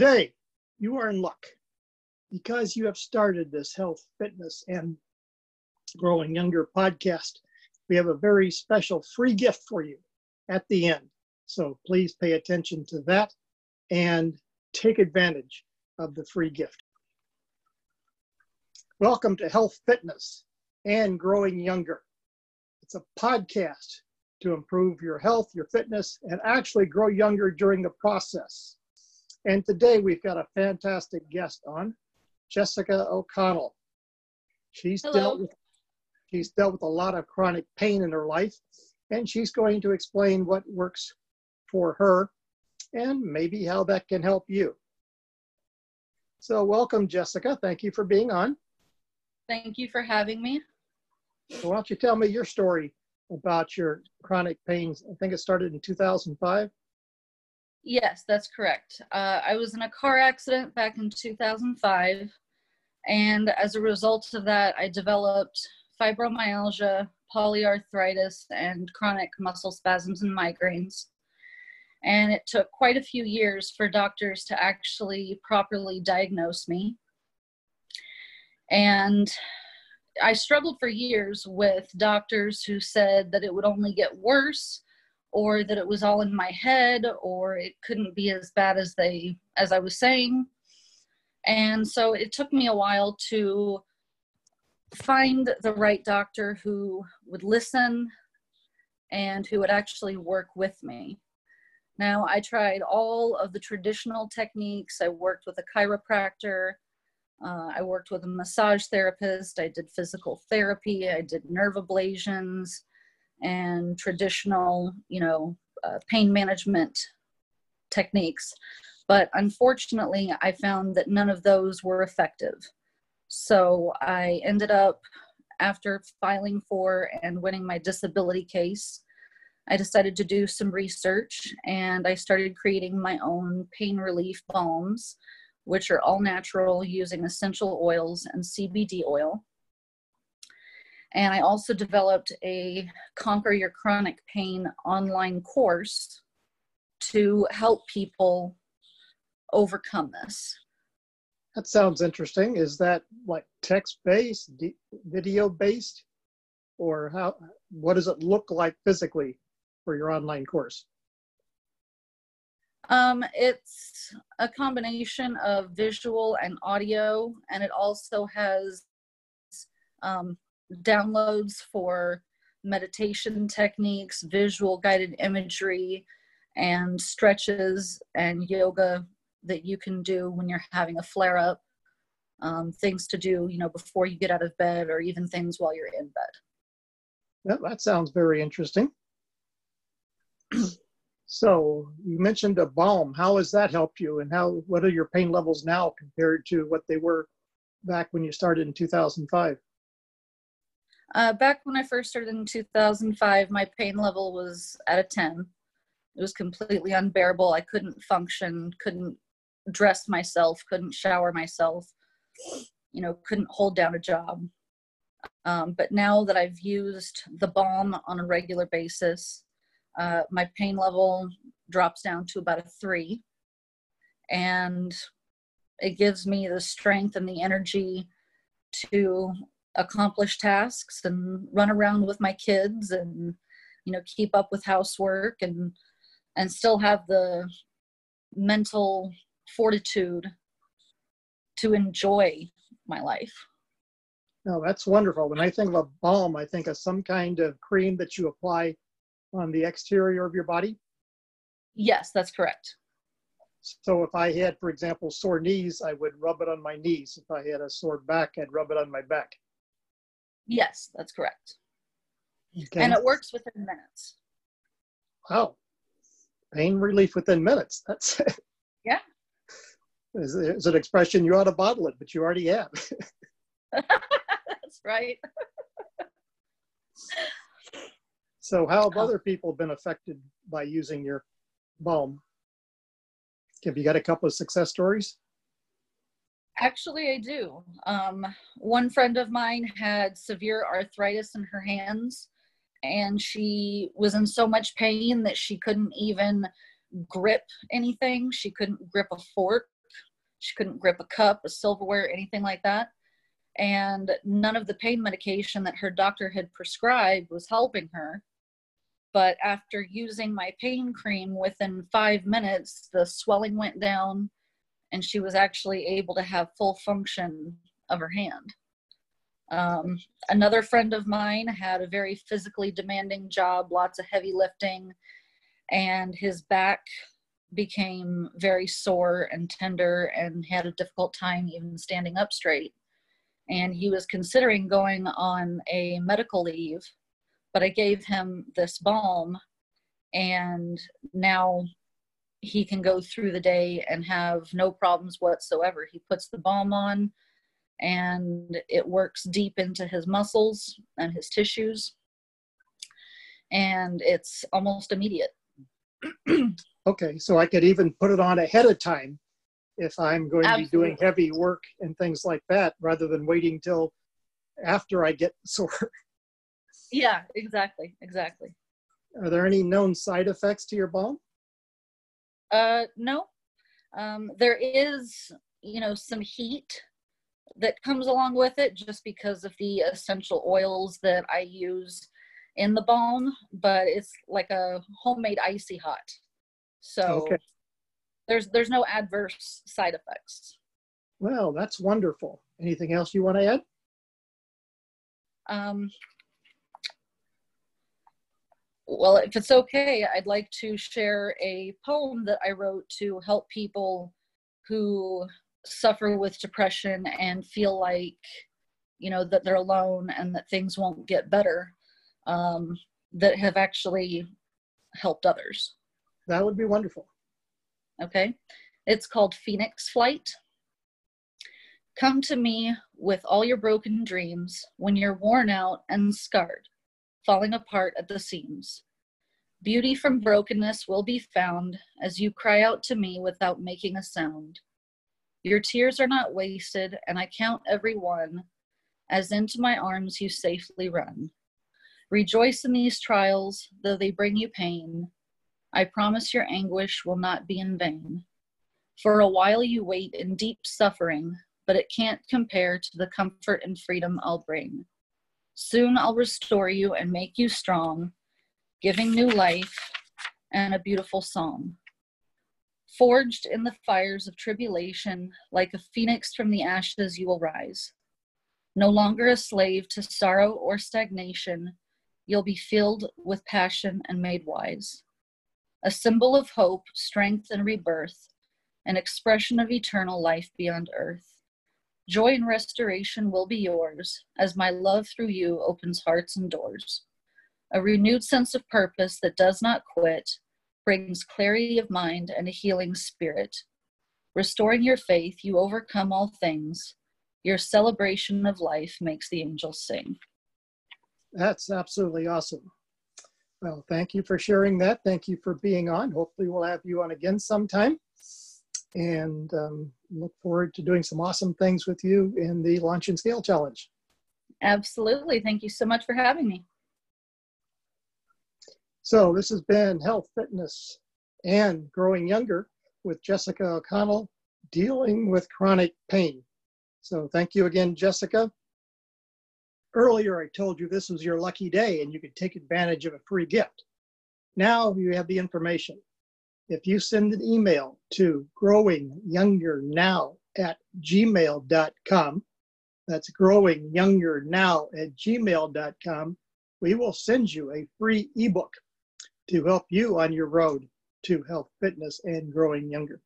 Today, you are in luck because you have started this health, fitness, and growing younger podcast. We have a very special free gift for you at the end. So please pay attention to that and take advantage of the free gift. Welcome to Health, Fitness, and Growing Younger. It's a podcast to improve your health, your fitness, and actually grow younger during the process. And today we've got a fantastic guest on, Jessica O'Connell. She's Hello. dealt with she's dealt with a lot of chronic pain in her life, and she's going to explain what works for her and maybe how that can help you. So welcome, Jessica. Thank you for being on. Thank you for having me. So why don't you tell me your story about your chronic pains? I think it started in 2005. Yes, that's correct. Uh, I was in a car accident back in 2005, and as a result of that, I developed fibromyalgia, polyarthritis, and chronic muscle spasms and migraines. And it took quite a few years for doctors to actually properly diagnose me. And I struggled for years with doctors who said that it would only get worse or that it was all in my head or it couldn't be as bad as they as I was saying. And so it took me a while to find the right doctor who would listen and who would actually work with me. Now, I tried all of the traditional techniques. I worked with a chiropractor, uh, I worked with a massage therapist. I did physical therapy. I did nerve ablations and traditional, you know, uh, pain management techniques. But unfortunately, I found that none of those were effective. So I ended up, after filing for and winning my disability case, I decided to do some research and I started creating my own pain relief balms which are all natural using essential oils and CBD oil. And I also developed a Conquer Your Chronic Pain online course to help people overcome this. That sounds interesting. Is that like text based, video based, or how? What does it look like physically for your online course? Um, it's a combination of visual and audio, and it also has um, downloads for meditation techniques, visual guided imagery, and stretches and yoga that you can do when you're having a flare up. Um, things to do, you know, before you get out of bed, or even things while you're in bed. Yeah, that sounds very interesting. So you mentioned a balm. How has that helped you, and how what are your pain levels now compared to what they were back when you started in 2005? Uh, back when I first started in 2005, my pain level was at a 10. It was completely unbearable. I couldn't function, couldn't dress myself, couldn't shower myself, you know, couldn't hold down a job. Um, but now that I've used the balm on a regular basis, uh, my pain level drops down to about a three. And it gives me the strength and the energy to accomplish tasks and run around with my kids and you know keep up with housework and and still have the mental fortitude to enjoy my life no that's wonderful when i think of a balm i think of some kind of cream that you apply on the exterior of your body? Yes, that's correct. So if I had, for example, sore knees, I would rub it on my knees. If I had a sore back, I'd rub it on my back. Yes, that's correct. Okay. And it works within minutes. Wow. Pain relief within minutes. That's it. yeah. Is, is an expression you ought to bottle it, but you already have. that's right. So, how have other people been affected by using your balm? Have you got a couple of success stories? Actually, I do. Um, one friend of mine had severe arthritis in her hands, and she was in so much pain that she couldn't even grip anything. She couldn't grip a fork. She couldn't grip a cup, a silverware, anything like that. And none of the pain medication that her doctor had prescribed was helping her. But after using my pain cream, within five minutes, the swelling went down and she was actually able to have full function of her hand. Um, another friend of mine had a very physically demanding job, lots of heavy lifting, and his back became very sore and tender and had a difficult time even standing up straight. And he was considering going on a medical leave, but I gave him this balm, and now he can go through the day and have no problems whatsoever. He puts the balm on and it works deep into his muscles and his tissues and it's almost immediate okay so i could even put it on ahead of time if i'm going Absolutely. to be doing heavy work and things like that rather than waiting till after i get sore yeah exactly exactly are there any known side effects to your balm uh no um, there is you know some heat that comes along with it just because of the essential oils that I use in the balm, but it's like a homemade icy hot. So okay. there's there's no adverse side effects. Well, that's wonderful. Anything else you want to add? Um, well, if it's okay, I'd like to share a poem that I wrote to help people who suffer with depression and feel like you know that they're alone and that things won't get better um, that have actually helped others. That would be wonderful. Okay? It's called phoenix flight. Come to me with all your broken dreams when you're worn out and scarred falling apart at the seams beauty from brokenness will be found as you cry out to me without making a sound your tears are not wasted, and I count every one, as into my arms you safely run. Rejoice in these trials, though they bring you pain. I promise your anguish will not be in vain. For a while you wait in deep suffering, but it can't compare to the comfort and freedom I'll bring. Soon I'll restore you and make you strong, giving new life and a beautiful song. Forged in the fires of tribulation, like a phoenix from the ashes, you will rise. No longer a slave to sorrow or stagnation, you'll be filled with passion and made wise. A symbol of hope, strength, and rebirth, an expression of eternal life beyond earth. Joy and restoration will be yours as my love through you opens hearts and doors. A renewed sense of purpose that does not quit brings clarity of mind and a healing spirit. Restoring your faith, you overcome all things. Your celebration of life makes the angels sing. That's absolutely awesome. Well, thank you for sharing that. Thank you for being on. Hopefully, we'll have you on again sometime. And um, look forward to doing some awesome things with you in the Launch and Scale Challenge. Absolutely. Thank you so much for having me. So this has been Health, Fitness, and Growing Younger with Jessica O'Connell dealing with chronic pain. So thank you again, Jessica. Earlier, I told you this was your lucky day and you could take advantage of a free gift. Now you have the information. If you send an email to growingyoungernow at gmail.com, that's growingyoungernow at gmail.com, we will send you a free ebook to help you on your road to health, fitness, and growing younger.